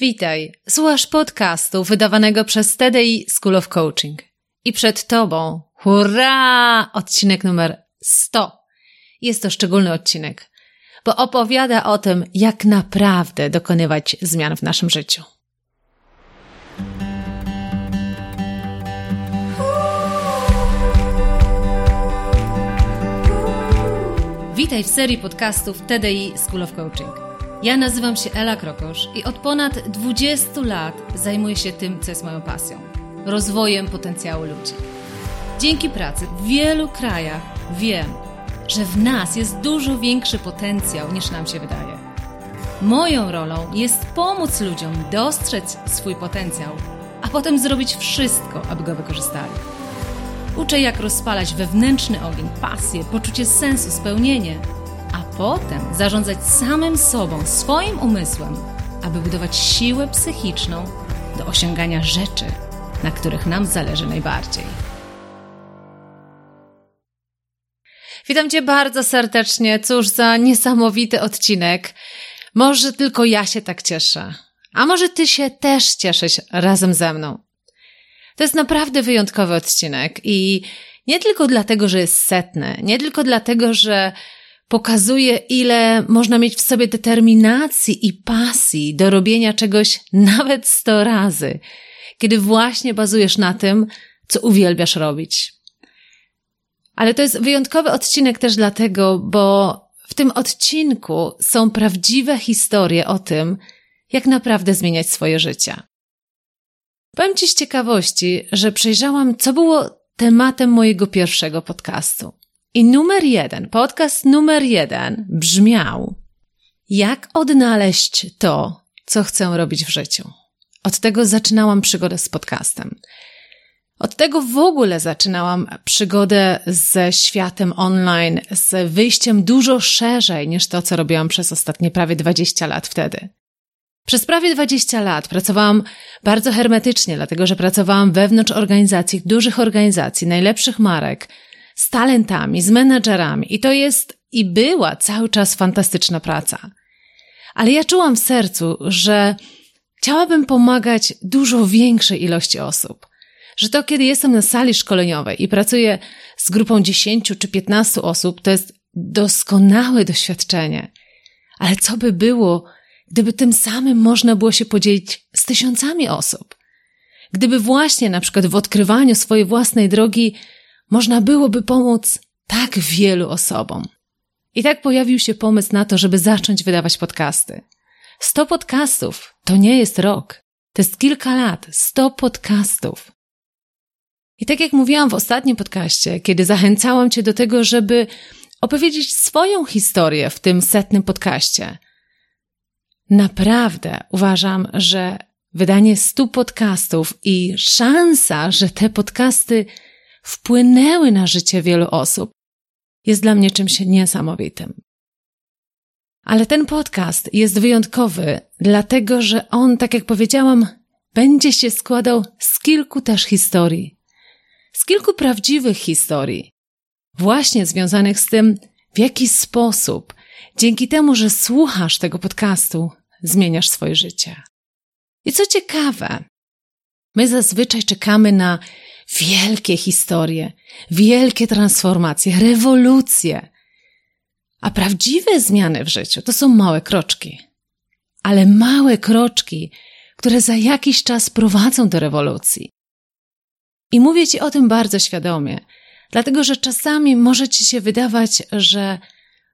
Witaj, słuchasz podcastu wydawanego przez TDI School of Coaching. I przed Tobą, hurra, odcinek numer 100. Jest to szczególny odcinek, bo opowiada o tym, jak naprawdę dokonywać zmian w naszym życiu. Witaj w serii podcastów TDI School of Coaching. Ja nazywam się Ela Krokosz i od ponad 20 lat zajmuję się tym, co jest moją pasją rozwojem potencjału ludzi. Dzięki pracy w wielu krajach wiem, że w nas jest dużo większy potencjał niż nam się wydaje. Moją rolą jest pomóc ludziom dostrzec swój potencjał, a potem zrobić wszystko, aby go wykorzystali. Uczę, jak rozpalać wewnętrzny ogień, pasję, poczucie sensu, spełnienie potem zarządzać samym sobą, swoim umysłem, aby budować siłę psychiczną do osiągania rzeczy, na których nam zależy najbardziej. Witam Cię bardzo serdecznie. Cóż za niesamowity odcinek. Może tylko ja się tak cieszę. A może Ty się też cieszysz razem ze mną. To jest naprawdę wyjątkowy odcinek i nie tylko dlatego, że jest setny, nie tylko dlatego, że pokazuje, ile można mieć w sobie determinacji i pasji do robienia czegoś nawet sto razy, kiedy właśnie bazujesz na tym, co uwielbiasz robić. Ale to jest wyjątkowy odcinek też dlatego, bo w tym odcinku są prawdziwe historie o tym, jak naprawdę zmieniać swoje życie. Powiem Ci z ciekawości, że przejrzałam, co było tematem mojego pierwszego podcastu. I numer jeden, podcast numer jeden brzmiał: Jak odnaleźć to, co chcę robić w życiu? Od tego zaczynałam przygodę z podcastem. Od tego w ogóle zaczynałam przygodę ze światem online, z wyjściem dużo szerzej niż to, co robiłam przez ostatnie prawie 20 lat wtedy. Przez prawie 20 lat pracowałam bardzo hermetycznie, dlatego że pracowałam wewnątrz organizacji, dużych organizacji, najlepszych marek, z talentami, z menedżerami i to jest i była cały czas fantastyczna praca. Ale ja czułam w sercu, że chciałabym pomagać dużo większej ilości osób. Że to, kiedy jestem na sali szkoleniowej i pracuję z grupą 10 czy 15 osób, to jest doskonałe doświadczenie. Ale co by było, gdyby tym samym można było się podzielić z tysiącami osób? Gdyby właśnie na przykład w odkrywaniu swojej własnej drogi można byłoby pomóc tak wielu osobom. I tak pojawił się pomysł na to, żeby zacząć wydawać podcasty. Sto podcastów to nie jest rok, to jest kilka lat, sto podcastów. I tak jak mówiłam w ostatnim podcaście, kiedy zachęcałam Cię do tego, żeby opowiedzieć swoją historię w tym setnym podcaście, naprawdę uważam, że wydanie stu podcastów i szansa, że te podcasty wpłynęły na życie wielu osób, jest dla mnie czymś niesamowitym. Ale ten podcast jest wyjątkowy, dlatego że on, tak jak powiedziałam, będzie się składał z kilku też historii. Z kilku prawdziwych historii, właśnie związanych z tym, w jaki sposób, dzięki temu, że słuchasz tego podcastu, zmieniasz swoje życie. I co ciekawe, my zazwyczaj czekamy na wielkie historie, wielkie transformacje, rewolucje. A prawdziwe zmiany w życiu to są małe kroczki. Ale małe kroczki, które za jakiś czas prowadzą do rewolucji. I mówię Ci o tym bardzo świadomie, dlatego że czasami może Ci się wydawać, że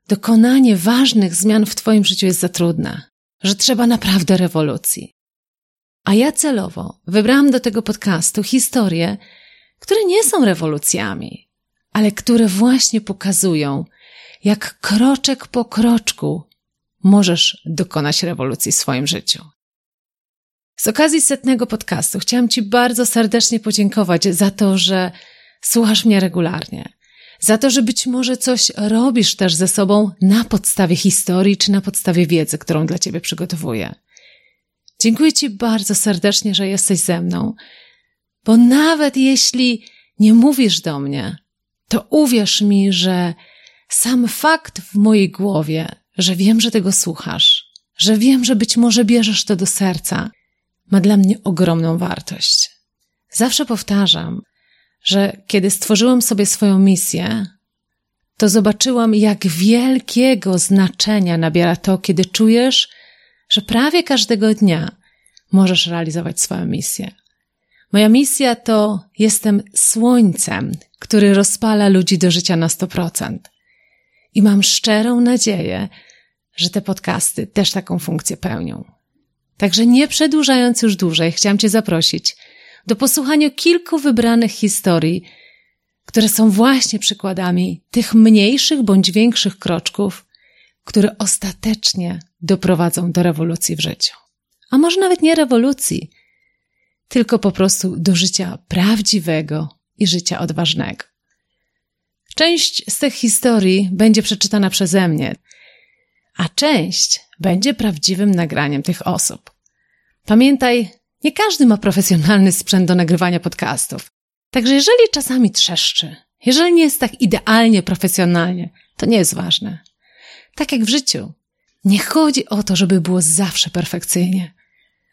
dokonanie ważnych zmian w Twoim życiu jest za trudne, że trzeba naprawdę rewolucji. A ja celowo wybrałam do tego podcastu historię, które nie są rewolucjami, ale które właśnie pokazują, jak kroczek po kroczku możesz dokonać rewolucji w swoim życiu. Z okazji setnego podcastu chciałam Ci bardzo serdecznie podziękować za to, że słuchasz mnie regularnie, za to, że być może coś robisz też ze sobą na podstawie historii czy na podstawie wiedzy, którą dla Ciebie przygotowuję. Dziękuję Ci bardzo serdecznie, że jesteś ze mną bo nawet jeśli nie mówisz do mnie, to uwierz mi, że sam fakt w mojej głowie, że wiem, że tego słuchasz, że wiem, że być może bierzesz to do serca, ma dla mnie ogromną wartość. Zawsze powtarzam, że kiedy stworzyłam sobie swoją misję, to zobaczyłam, jak wielkiego znaczenia nabiera to, kiedy czujesz, że prawie każdego dnia możesz realizować swoją misję. Moja misja to jestem słońcem, który rozpala ludzi do życia na 100%. I mam szczerą nadzieję, że te podcasty też taką funkcję pełnią. Także nie przedłużając już dłużej, chciałam Cię zaprosić do posłuchania kilku wybranych historii, które są właśnie przykładami tych mniejszych bądź większych kroczków, które ostatecznie doprowadzą do rewolucji w życiu. A może nawet nie rewolucji, tylko po prostu do życia prawdziwego i życia odważnego. Część z tych historii będzie przeczytana przeze mnie, a część będzie prawdziwym nagraniem tych osób. Pamiętaj, nie każdy ma profesjonalny sprzęt do nagrywania podcastów. Także jeżeli czasami trzeszczy, jeżeli nie jest tak idealnie profesjonalnie, to nie jest ważne. Tak jak w życiu. Nie chodzi o to, żeby było zawsze perfekcyjnie,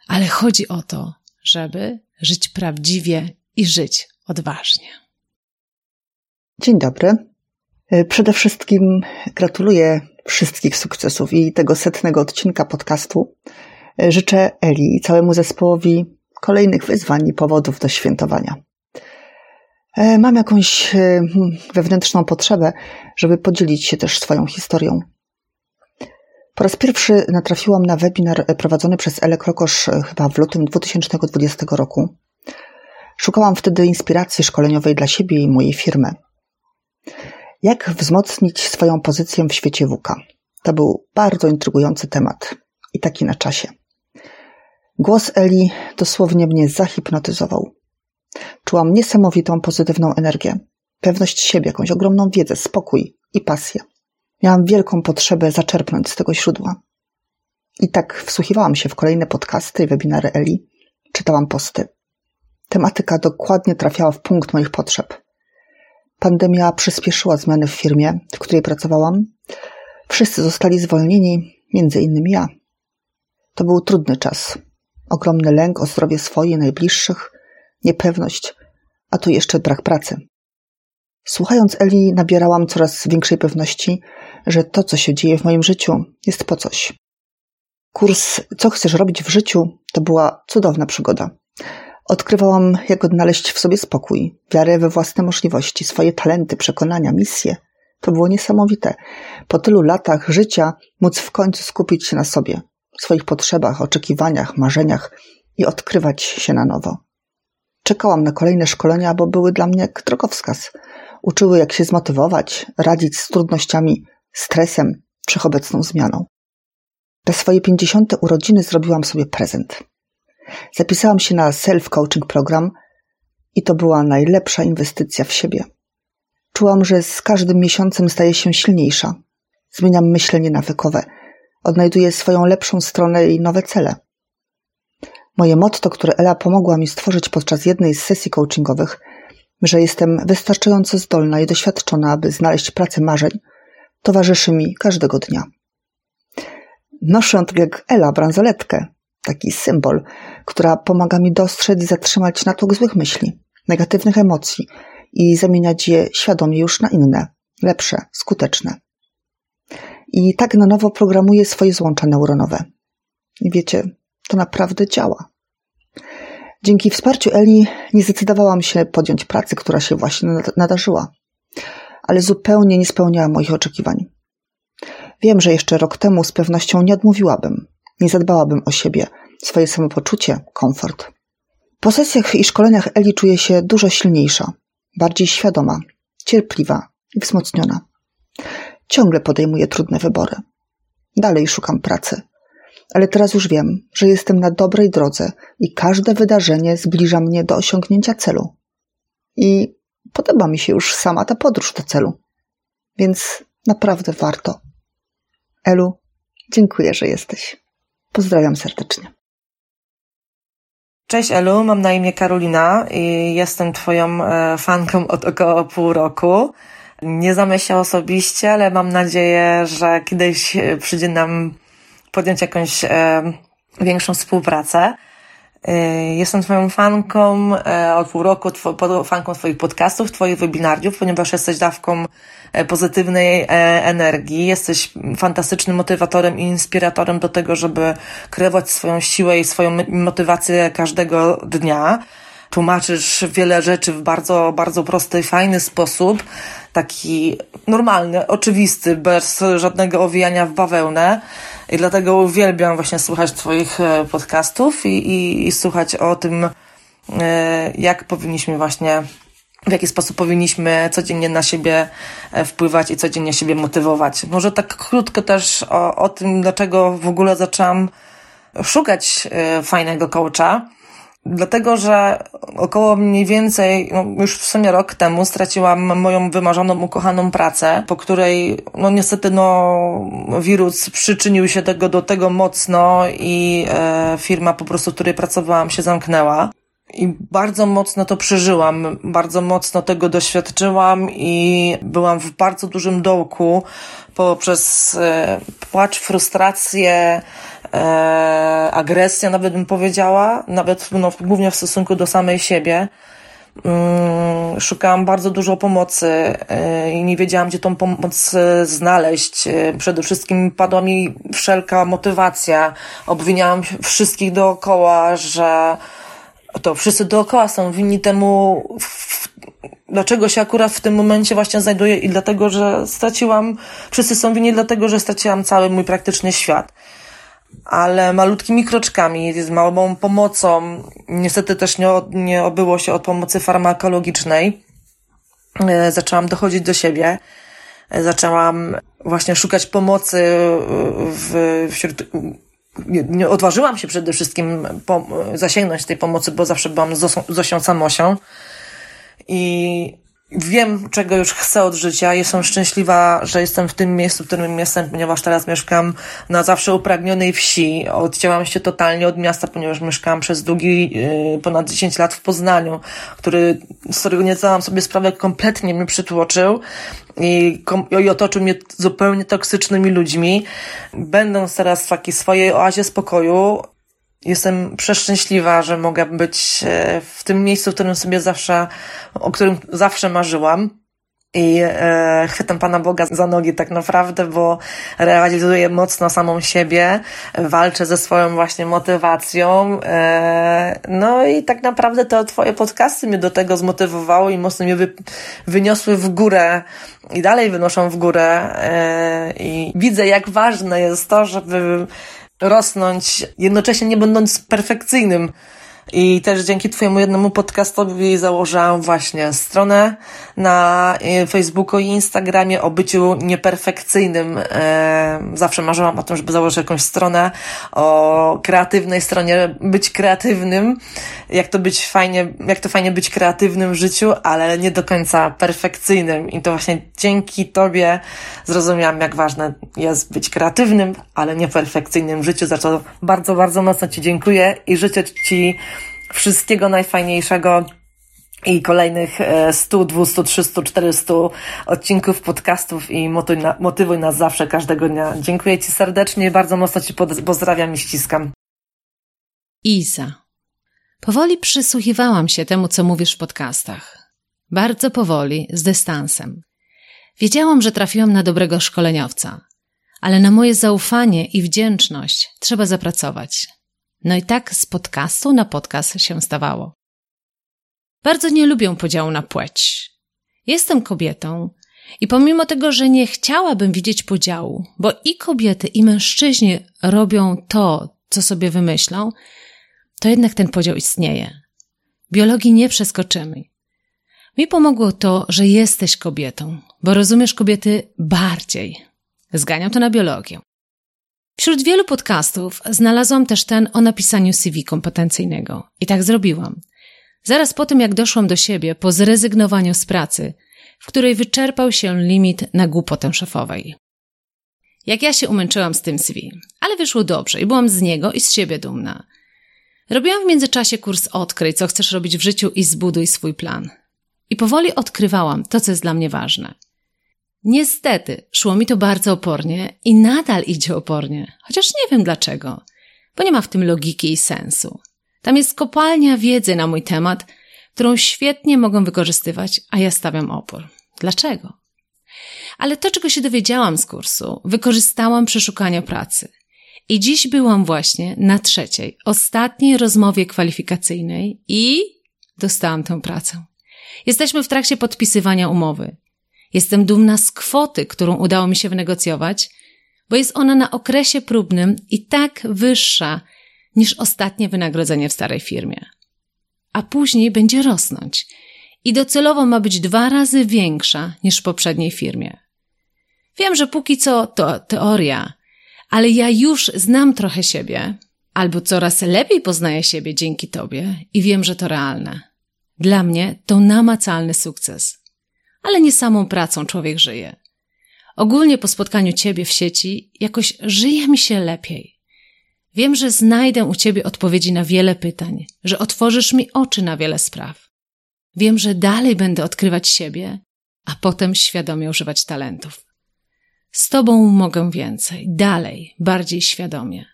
ale chodzi o to, żeby żyć prawdziwie i żyć odważnie. Dzień dobry. E, przede wszystkim gratuluję wszystkich sukcesów i tego setnego odcinka podcastu. E, życzę Eli i całemu zespołowi kolejnych wyzwań i powodów do świętowania. E, mam jakąś wewnętrzną potrzebę, żeby podzielić się też swoją historią. Po raz pierwszy natrafiłam na webinar prowadzony przez Ele Krokosz chyba w lutym 2020 roku. Szukałam wtedy inspiracji szkoleniowej dla siebie i mojej firmy. Jak wzmocnić swoją pozycję w świecie WK? To był bardzo intrygujący temat i taki na czasie. Głos Eli dosłownie mnie zahipnotyzował. Czułam niesamowitą pozytywną energię, pewność siebie, jakąś ogromną wiedzę, spokój i pasję. Miałam wielką potrzebę zaczerpnąć z tego źródła. I tak wsłuchiwałam się w kolejne podcasty i webinary Eli, czytałam posty. Tematyka dokładnie trafiała w punkt moich potrzeb. Pandemia przyspieszyła zmiany w firmie, w której pracowałam. Wszyscy zostali zwolnieni, między innymi ja. To był trudny czas. Ogromny lęk o zdrowie swoje najbliższych, niepewność, a tu jeszcze brak pracy. Słuchając Eli, nabierałam coraz większej pewności, że to, co się dzieje w moim życiu, jest po coś. Kurs Co chcesz robić w życiu to była cudowna przygoda. Odkrywałam, jak odnaleźć w sobie spokój, wiarę we własne możliwości, swoje talenty, przekonania, misje. To było niesamowite. Po tylu latach życia móc w końcu skupić się na sobie, swoich potrzebach, oczekiwaniach, marzeniach i odkrywać się na nowo. Czekałam na kolejne szkolenia, bo były dla mnie jak drogowskaz. Uczyły, jak się zmotywować, radzić z trudnościami, stresem, wszechobecną zmianą. Na swoje pięćdziesiąte urodziny zrobiłam sobie prezent. Zapisałam się na self-coaching program i to była najlepsza inwestycja w siebie. Czułam, że z każdym miesiącem staję się silniejsza. Zmieniam myślenie nawykowe. Odnajduję swoją lepszą stronę i nowe cele. Moje motto, które Ela pomogła mi stworzyć podczas jednej z sesji coachingowych, że jestem wystarczająco zdolna i doświadczona, aby znaleźć pracę marzeń, towarzyszy mi każdego dnia. Noszę tak jak Ela bransoletkę, taki symbol, która pomaga mi dostrzec i zatrzymać natłok złych myśli, negatywnych emocji i zamieniać je świadomie już na inne, lepsze, skuteczne. I tak na nowo programuję swoje złącza neuronowe. I wiecie, to naprawdę działa. Dzięki wsparciu Eli nie zdecydowałam się podjąć pracy, która się właśnie nadarzyła, ale zupełnie nie spełniała moich oczekiwań. Wiem, że jeszcze rok temu z pewnością nie odmówiłabym, nie zadbałabym o siebie, swoje samopoczucie, komfort. Po sesjach i szkoleniach Eli czuję się dużo silniejsza, bardziej świadoma, cierpliwa i wzmocniona. Ciągle podejmuję trudne wybory. Dalej szukam pracy. Ale teraz już wiem, że jestem na dobrej drodze i każde wydarzenie zbliża mnie do osiągnięcia celu. I podoba mi się już sama ta podróż do celu. Więc naprawdę warto. Elu, dziękuję, że jesteś. Pozdrawiam serdecznie. Cześć Elu, mam na imię Karolina i jestem Twoją e, fanką od około pół roku. Nie znamy się osobiście, ale mam nadzieję, że kiedyś przyjdzie nam podjąć jakąś e, większą współpracę. E, jestem Twoją fanką e, od pół roku, two, fanką Twoich podcastów, Twoich webinariów, ponieważ jesteś dawką e, pozytywnej energii, jesteś fantastycznym motywatorem i inspiratorem do tego, żeby kreować swoją siłę i swoją motywację każdego dnia. Tłumaczysz wiele rzeczy w bardzo, bardzo prosty, fajny sposób, taki normalny, oczywisty, bez żadnego owijania w bawełnę. I dlatego uwielbiam właśnie słuchać Twoich e, podcastów i, i, i słuchać o tym, e, jak powinniśmy właśnie, w jaki sposób powinniśmy codziennie na siebie e, wpływać i codziennie siebie motywować. Może tak krótko też o, o tym, dlaczego w ogóle zaczęłam szukać fajnego coacha. Dlatego, że około mniej więcej, no już w sumie rok temu straciłam moją wymarzoną, ukochaną pracę, po której, no niestety, no, wirus przyczynił się tego, do tego mocno i e, firma po prostu, w której pracowałam się zamknęła. I bardzo mocno to przeżyłam, bardzo mocno tego doświadczyłam i byłam w bardzo dużym dołku poprzez e, płacz, frustrację, e, agresja, nawet bym powiedziała, nawet no, głównie w stosunku do samej siebie. Mm, szukałam bardzo dużo pomocy e, i nie wiedziałam, gdzie tą pomoc e, znaleźć. E, przede wszystkim padła mi wszelka motywacja. Obwiniałam wszystkich dookoła, że to wszyscy dookoła są winni temu, dlaczego się akurat w tym momencie właśnie znajduję i dlatego, że straciłam, wszyscy są winni dlatego, że straciłam cały mój praktyczny świat ale malutkimi kroczkami, z małą pomocą. Niestety też nie, nie obyło się od pomocy farmakologicznej. E, zaczęłam dochodzić do siebie. E, zaczęłam właśnie szukać pomocy w, wśród nie odważyłam się przede wszystkim po, zasięgnąć tej pomocy, bo zawsze byłam z Zosią Samosią. I wiem, czego już chcę od życia. Jestem szczęśliwa, że jestem w tym miejscu, w którym jestem, ponieważ teraz mieszkam na zawsze upragnionej wsi. Odcięłam się totalnie od miasta, ponieważ mieszkałam przez długi, yy, ponad 10 lat w Poznaniu, który, z którego nie zdałam sobie sprawy, kompletnie mnie przytłoczył i, i otoczył mnie zupełnie toksycznymi ludźmi. Będąc teraz w takiej swojej oazie spokoju, jestem przeszczęśliwa, że mogę być e, w tym miejscu, w którym sobie zawsze, o którym zawsze marzyłam. I e, chwytam Pana Boga za nogi tak naprawdę, bo realizuję mocno samą siebie, walczę ze swoją właśnie motywacją. E, no i tak naprawdę to Twoje podcasty mnie do tego zmotywowały i mocno mnie wy, wyniosły w górę i dalej wynoszą w górę. E, I widzę, jak ważne jest to, żeby rosnąć, jednocześnie nie będąc perfekcyjnym. I też dzięki Twojemu jednemu podcastowi założyłam właśnie stronę na e, Facebooku i Instagramie o byciu nieperfekcyjnym. E, zawsze marzyłam o tym, żeby założyć jakąś stronę o kreatywnej stronie, być kreatywnym, jak to być fajnie, jak to fajnie być kreatywnym w życiu, ale nie do końca perfekcyjnym. I to właśnie dzięki Tobie zrozumiałam, jak ważne jest być kreatywnym, ale nieperfekcyjnym w życiu, za co bardzo, bardzo mocno Ci dziękuję i życzę Ci wszystkiego najfajniejszego i kolejnych 100, 200, 300, 400 odcinków podcastów i motywuj nas zawsze, każdego dnia. Dziękuję Ci serdecznie, bardzo mocno Ci pozdrawiam i ściskam. Iza. Powoli przysłuchiwałam się temu, co mówisz w podcastach. Bardzo powoli, z dystansem. Wiedziałam, że trafiłam na dobrego szkoleniowca, ale na moje zaufanie i wdzięczność trzeba zapracować. No i tak z podcastu na podcast się stawało. Bardzo nie lubię podziału na płeć. Jestem kobietą i pomimo tego, że nie chciałabym widzieć podziału, bo i kobiety, i mężczyźni robią to, co sobie wymyślą, to jednak ten podział istnieje. Biologii nie przeskoczymy. Mi pomogło to, że jesteś kobietą, bo rozumiesz kobiety bardziej. Zganiam to na biologię. Wśród wielu podcastów znalazłam też ten o napisaniu CV kompetencyjnego. I tak zrobiłam. Zaraz po tym, jak doszłam do siebie, po zrezygnowaniu z pracy, w której wyczerpał się limit na głupotę szefowej. Jak ja się umęczyłam z tym CV, ale wyszło dobrze i byłam z niego i z siebie dumna. Robiłam w międzyczasie kurs Odkryj, co chcesz robić w życiu i zbuduj swój plan. I powoli odkrywałam to, co jest dla mnie ważne. Niestety, szło mi to bardzo opornie i nadal idzie opornie, chociaż nie wiem dlaczego, bo nie ma w tym logiki i sensu. Tam jest kopalnia wiedzy na mój temat, którą świetnie mogą wykorzystywać, a ja stawiam opór. Dlaczego? Ale to, czego się dowiedziałam z kursu, wykorzystałam przy szukaniu pracy. I dziś byłam właśnie na trzeciej, ostatniej rozmowie kwalifikacyjnej i dostałam tę pracę. Jesteśmy w trakcie podpisywania umowy. Jestem dumna z kwoty, którą udało mi się wynegocjować, bo jest ona na okresie próbnym i tak wyższa niż ostatnie wynagrodzenie w starej firmie. A później będzie rosnąć i docelowo ma być dwa razy większa niż w poprzedniej firmie. Wiem, że póki co to teoria, ale ja już znam trochę siebie, albo coraz lepiej poznaję siebie dzięki Tobie i wiem, że to realne. Dla mnie to namacalny sukces. Ale nie samą pracą człowiek żyje. Ogólnie po spotkaniu Ciebie w sieci jakoś żyje mi się lepiej. Wiem, że znajdę u Ciebie odpowiedzi na wiele pytań, że otworzysz mi oczy na wiele spraw. Wiem, że dalej będę odkrywać siebie, a potem świadomie używać talentów. Z Tobą mogę więcej, dalej, bardziej świadomie.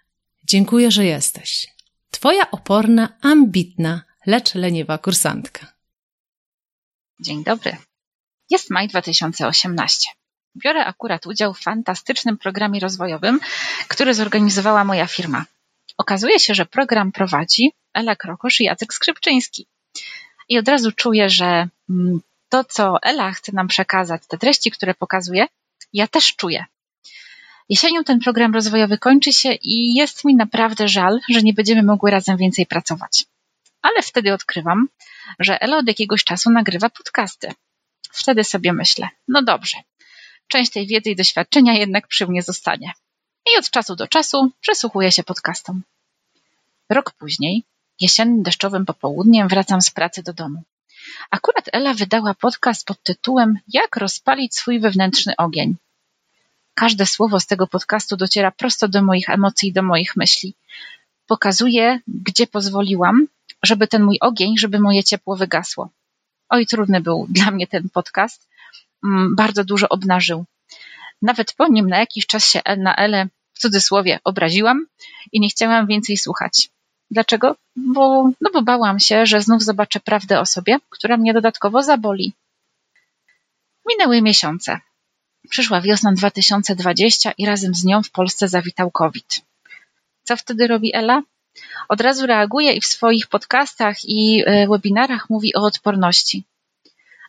Dziękuję, że jesteś. Twoja oporna, ambitna, lecz leniwa kursantka. Dzień dobry. Jest maj 2018. Biorę akurat udział w fantastycznym programie rozwojowym, który zorganizowała moja firma. Okazuje się, że program prowadzi Ela Krokosz i Jacek Skrzypczyński. I od razu czuję, że mm, to, co Ela chce nam przekazać, te treści, które pokazuje, ja też czuję. Jesienią ten program rozwojowy kończy się i jest mi naprawdę żal, że nie będziemy mogły razem więcej pracować. Ale wtedy odkrywam, że Ela od jakiegoś czasu nagrywa podcasty. Wtedy sobie myślę, no dobrze, część tej wiedzy i doświadczenia jednak przy mnie zostanie. I od czasu do czasu przysłuchuję się podcastom. Rok później, jesiennym deszczowym popołudniem, wracam z pracy do domu. Akurat Ela wydała podcast pod tytułem Jak rozpalić swój wewnętrzny ogień. Każde słowo z tego podcastu dociera prosto do moich emocji i do moich myśli. Pokazuje, gdzie pozwoliłam, żeby ten mój ogień, żeby moje ciepło wygasło. Oj, trudny był dla mnie ten podcast. Mm, bardzo dużo obnażył. Nawet po nim na jakiś czas się na Elę w cudzysłowie obraziłam i nie chciałam więcej słuchać. Dlaczego? Bo, no bo bałam się, że znów zobaczę prawdę o sobie, która mnie dodatkowo zaboli. Minęły miesiące. Przyszła wiosna 2020 i razem z nią w Polsce zawitał COVID. Co wtedy robi Ela? Od razu reaguje i w swoich podcastach i e, webinarach mówi o odporności.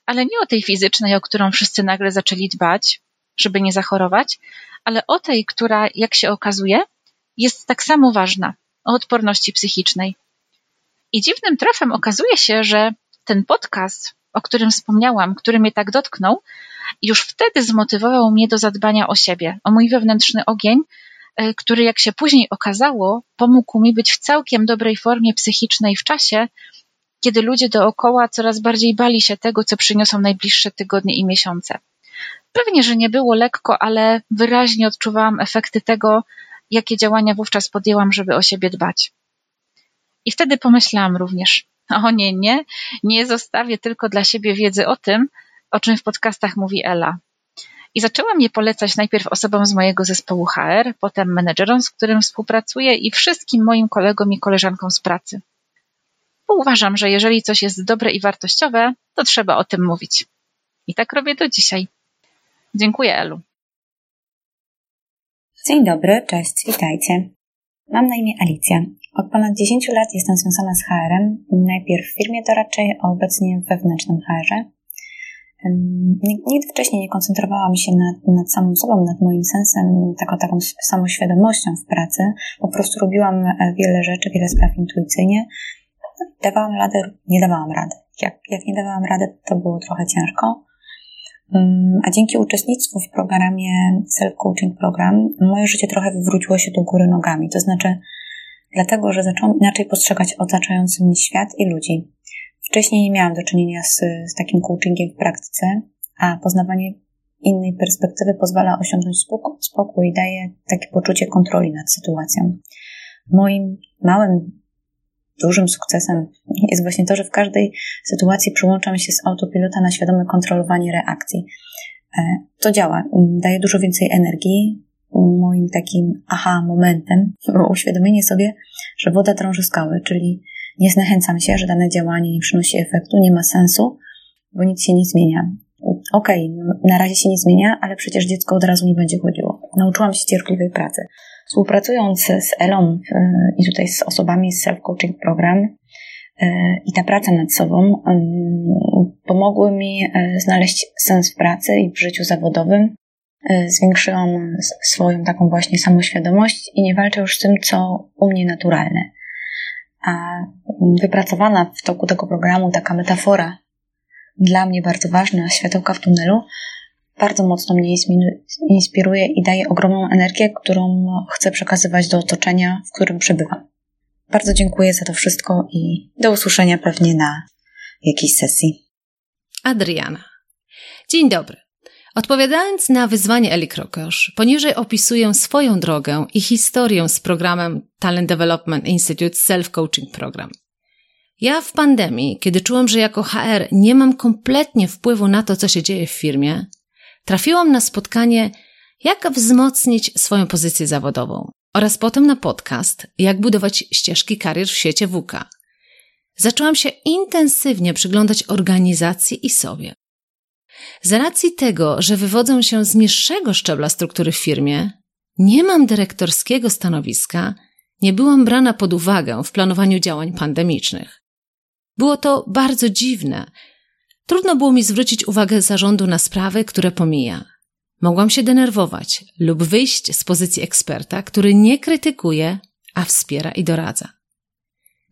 Ale nie o tej fizycznej, o którą wszyscy nagle zaczęli dbać, żeby nie zachorować, ale o tej, która, jak się okazuje, jest tak samo ważna o odporności psychicznej. I dziwnym trafem okazuje się, że ten podcast, o którym wspomniałam, który mnie tak dotknął, już wtedy zmotywował mnie do zadbania o siebie, o mój wewnętrzny ogień, który, jak się później okazało, pomógł mi być w całkiem dobrej formie psychicznej w czasie, kiedy ludzie dookoła coraz bardziej bali się tego, co przyniosą najbliższe tygodnie i miesiące. Pewnie, że nie było lekko, ale wyraźnie odczuwałam efekty tego, jakie działania wówczas podjęłam, żeby o siebie dbać. I wtedy pomyślałam również, o nie, nie, nie zostawię tylko dla siebie wiedzy o tym, o czym w podcastach mówi Ela. I zaczęłam je polecać najpierw osobom z mojego zespołu HR, potem menedżerom, z którym współpracuję i wszystkim moim kolegom i koleżankom z pracy. Bo uważam, że jeżeli coś jest dobre i wartościowe, to trzeba o tym mówić. I tak robię do dzisiaj. Dziękuję, Elu. Dzień dobry, cześć, witajcie. Mam na imię Alicja. Od ponad 10 lat jestem związana z HR-em, najpierw w firmie doradczej, a obecnie w wewnętrznym HR-ze. Nigdy wcześniej nie koncentrowałam się nad, nad samą sobą, nad moim sensem, taką, taką samoświadomością w pracy. Po prostu robiłam e, wiele rzeczy, wiele spraw intuicyjnie. Dawałam radę, nie dawałam rady. Jak, jak nie dawałam rady, to było trochę ciężko. A dzięki uczestnictwu w programie Self Coaching Program, moje życie trochę wywróciło się do góry nogami. To znaczy, dlatego, że zaczęłam inaczej postrzegać otaczający mnie świat i ludzi. Wcześniej nie miałam do czynienia z, z takim coachingiem w praktyce, a poznawanie innej perspektywy pozwala osiągnąć spokój i daje takie poczucie kontroli nad sytuacją. Moim małym, dużym sukcesem jest właśnie to, że w każdej sytuacji przyłączam się z autopilota na świadome kontrolowanie reakcji. To działa, daje dużo więcej energii. Moim takim aha momentem było uświadomienie sobie, że woda drąży skały, czyli nie zniechęcam się, że dane działanie nie przynosi efektu, nie ma sensu, bo nic się nie zmienia. Okej, okay, na razie się nie zmienia, ale przecież dziecko od razu nie będzie chodziło. Nauczyłam się cierpliwej pracy. Współpracując z Elą e, i tutaj z osobami z Self-Coaching Program e, i ta praca nad sobą pomogły mi e, znaleźć sens w pracy i w życiu zawodowym. Zwiększyłam swoją taką właśnie samoświadomość i nie walczę już z tym, co u mnie naturalne. A wypracowana w toku tego programu taka metafora, dla mnie bardzo ważna, światełka w tunelu, bardzo mocno mnie inspiruje i daje ogromną energię, którą chcę przekazywać do otoczenia, w którym przebywam. Bardzo dziękuję za to wszystko i do usłyszenia pewnie na jakiejś sesji. Adriana. Dzień dobry. Odpowiadając na wyzwanie Eli Krokosz, poniżej opisuję swoją drogę i historię z programem Talent Development Institute Self-Coaching Program. Ja w pandemii, kiedy czułam, że jako HR nie mam kompletnie wpływu na to, co się dzieje w firmie, trafiłam na spotkanie, jak wzmocnić swoją pozycję zawodową oraz potem na podcast, jak budować ścieżki karier w świecie WK. Zaczęłam się intensywnie przyglądać organizacji i sobie. Z racji tego, że wywodzę się z niższego szczebla struktury w firmie, nie mam dyrektorskiego stanowiska, nie byłam brana pod uwagę w planowaniu działań pandemicznych. Było to bardzo dziwne. Trudno było mi zwrócić uwagę zarządu na sprawy, które pomija. Mogłam się denerwować lub wyjść z pozycji eksperta, który nie krytykuje, a wspiera i doradza.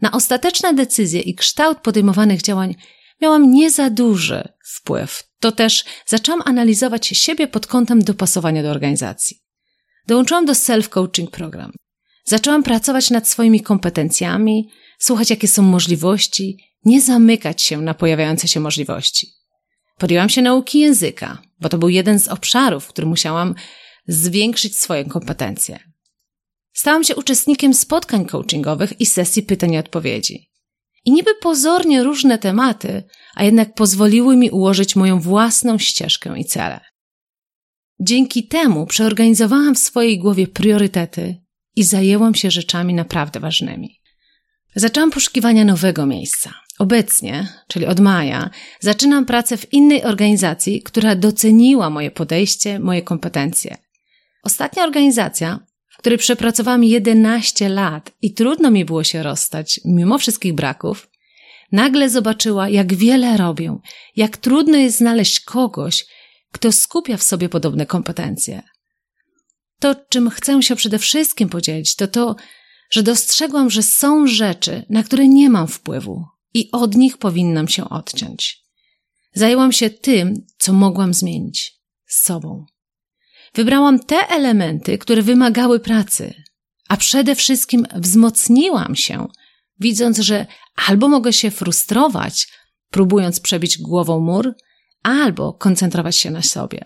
Na ostateczne decyzje i kształt podejmowanych działań miałam nie za duży wpływ. To też zaczęłam analizować siebie pod kątem dopasowania do organizacji. Dołączyłam do self-coaching program. Zaczęłam pracować nad swoimi kompetencjami, słuchać jakie są możliwości, nie zamykać się na pojawiające się możliwości. Podjęłam się nauki języka, bo to był jeden z obszarów, w którym musiałam zwiększyć swoje kompetencje. Stałam się uczestnikiem spotkań coachingowych i sesji pytań i odpowiedzi. I niby pozornie różne tematy, a jednak pozwoliły mi ułożyć moją własną ścieżkę i cele. Dzięki temu przeorganizowałam w swojej głowie priorytety i zajęłam się rzeczami naprawdę ważnymi. Zaczęłam poszukiwania nowego miejsca. Obecnie, czyli od maja, zaczynam pracę w innej organizacji, która doceniła moje podejście, moje kompetencje. Ostatnia organizacja, w której przepracowałam 11 lat i trudno mi było się rozstać, mimo wszystkich braków, nagle zobaczyła, jak wiele robię, jak trudno jest znaleźć kogoś, kto skupia w sobie podobne kompetencje. To, czym chcę się przede wszystkim podzielić, to to, że dostrzegłam, że są rzeczy, na które nie mam wpływu i od nich powinnam się odciąć. Zajęłam się tym, co mogłam zmienić sobą. Wybrałam te elementy, które wymagały pracy, a przede wszystkim wzmocniłam się, widząc, że albo mogę się frustrować, próbując przebić głową mur, albo koncentrować się na sobie.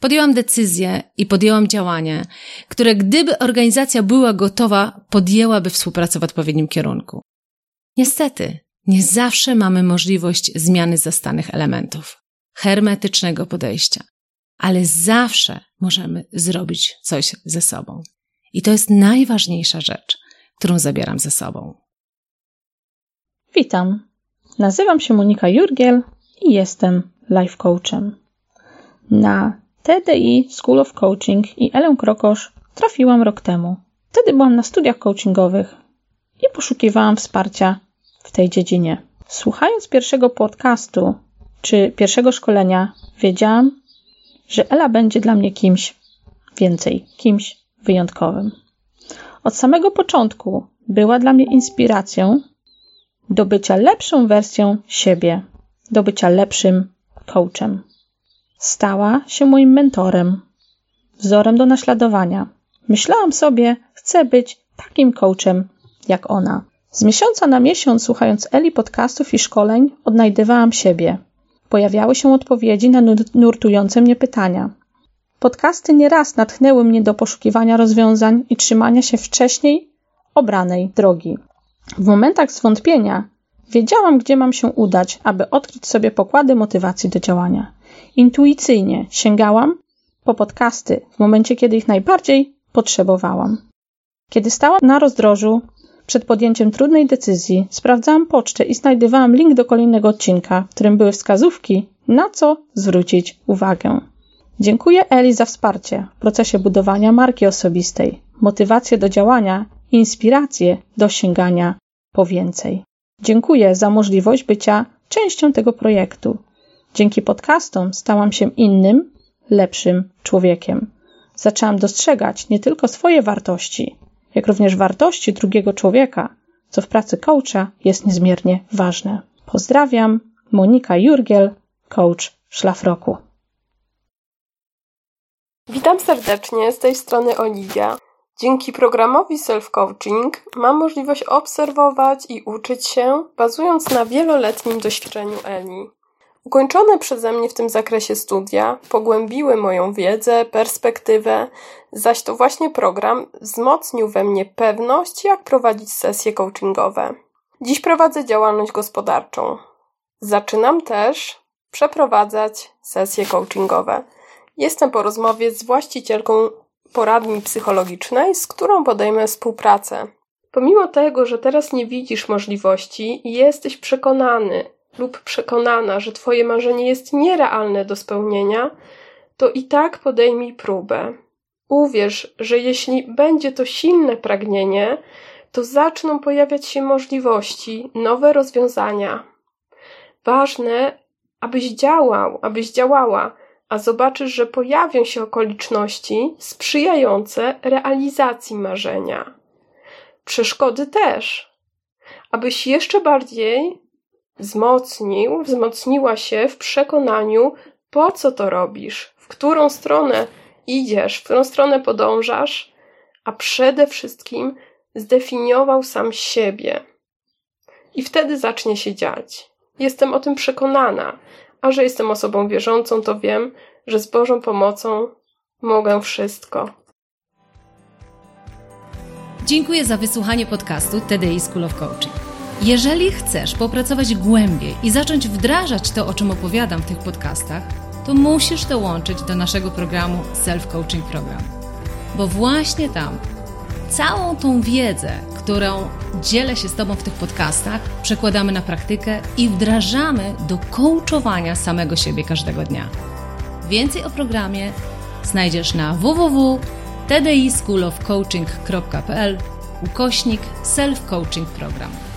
Podjęłam decyzję i podjęłam działanie, które gdyby organizacja była gotowa, podjęłaby współpracę w odpowiednim kierunku. Niestety, nie zawsze mamy możliwość zmiany zastanych elementów, hermetycznego podejścia, ale zawsze możemy zrobić coś ze sobą. I to jest najważniejsza rzecz, którą zabieram ze sobą. Witam. Nazywam się Monika Jurgiel i jestem life coachem. Na TDI School of Coaching i Elę Krokosz trafiłam rok temu. Wtedy byłam na studiach coachingowych i poszukiwałam wsparcia w tej dziedzinie. Słuchając pierwszego podcastu czy pierwszego szkolenia, wiedziałam, że Ela będzie dla mnie kimś więcej, kimś wyjątkowym. Od samego początku była dla mnie inspiracją do bycia lepszą wersją siebie, do bycia lepszym coachem. Stała się moim mentorem, wzorem do naśladowania. Myślałam sobie, chcę być takim coachem jak ona. Z miesiąca na miesiąc, słuchając Eli podcastów i szkoleń, odnajdywałam siebie. Pojawiały się odpowiedzi na nurtujące mnie pytania. Podcasty nieraz natchnęły mnie do poszukiwania rozwiązań i trzymania się wcześniej obranej drogi. W momentach zwątpienia wiedziałam, gdzie mam się udać, aby odkryć sobie pokłady motywacji do działania. Intuicyjnie sięgałam po podcasty w momencie, kiedy ich najbardziej potrzebowałam. Kiedy stałam na rozdrożu przed podjęciem trudnej decyzji, sprawdzałam pocztę i znajdowałam link do kolejnego odcinka, w którym były wskazówki, na co zwrócić uwagę. Dziękuję Eli za wsparcie w procesie budowania marki osobistej, motywację do działania i inspirację do sięgania po więcej. Dziękuję za możliwość bycia częścią tego projektu. Dzięki podcastom stałam się innym, lepszym człowiekiem. Zaczęłam dostrzegać nie tylko swoje wartości, jak również wartości drugiego człowieka, co w pracy coacha jest niezmiernie ważne. Pozdrawiam, Monika Jurgiel, coach Szlafroku. Witam serdecznie, z tej strony Oliwia. Dzięki programowi Self-Coaching mam możliwość obserwować i uczyć się, bazując na wieloletnim doświadczeniu Eli. Ukończone przeze mnie w tym zakresie studia pogłębiły moją wiedzę, perspektywę, zaś to właśnie program wzmocnił we mnie pewność, jak prowadzić sesje coachingowe. Dziś prowadzę działalność gospodarczą. Zaczynam też przeprowadzać sesje coachingowe. Jestem po rozmowie z właścicielką poradni psychologicznej, z którą podejmę współpracę. Pomimo tego, że teraz nie widzisz możliwości jesteś przekonany lub przekonana, że Twoje marzenie jest nierealne do spełnienia, to i tak podejmij próbę. Uwierz, że jeśli będzie to silne pragnienie, to zaczną pojawiać się możliwości, nowe rozwiązania. Ważne, abyś działał, abyś działała, a zobaczysz, że pojawią się okoliczności sprzyjające realizacji marzenia. Przeszkody też, abyś jeszcze bardziej wzmocnił, wzmocniła się w przekonaniu, po co to robisz, w którą stronę idziesz, w którą stronę podążasz, a przede wszystkim zdefiniował sam siebie. I wtedy zacznie się dziać. Jestem o tym przekonana, a że jestem osobą wierzącą, to wiem, że z Bożą pomocą mogę wszystko. Dziękuję za wysłuchanie podcastu TDI School of Coaching. Jeżeli chcesz popracować głębiej i zacząć wdrażać to, o czym opowiadam w tych podcastach, to musisz dołączyć do naszego programu Self Coaching Program. Bo właśnie tam całą tą wiedzę, którą dzielę się z Tobą w tych podcastach, przekładamy na praktykę i wdrażamy do coachowania samego siebie każdego dnia. Więcej o programie znajdziesz na www.tdischoolofcoaching.pl ukośnik self-coaching program.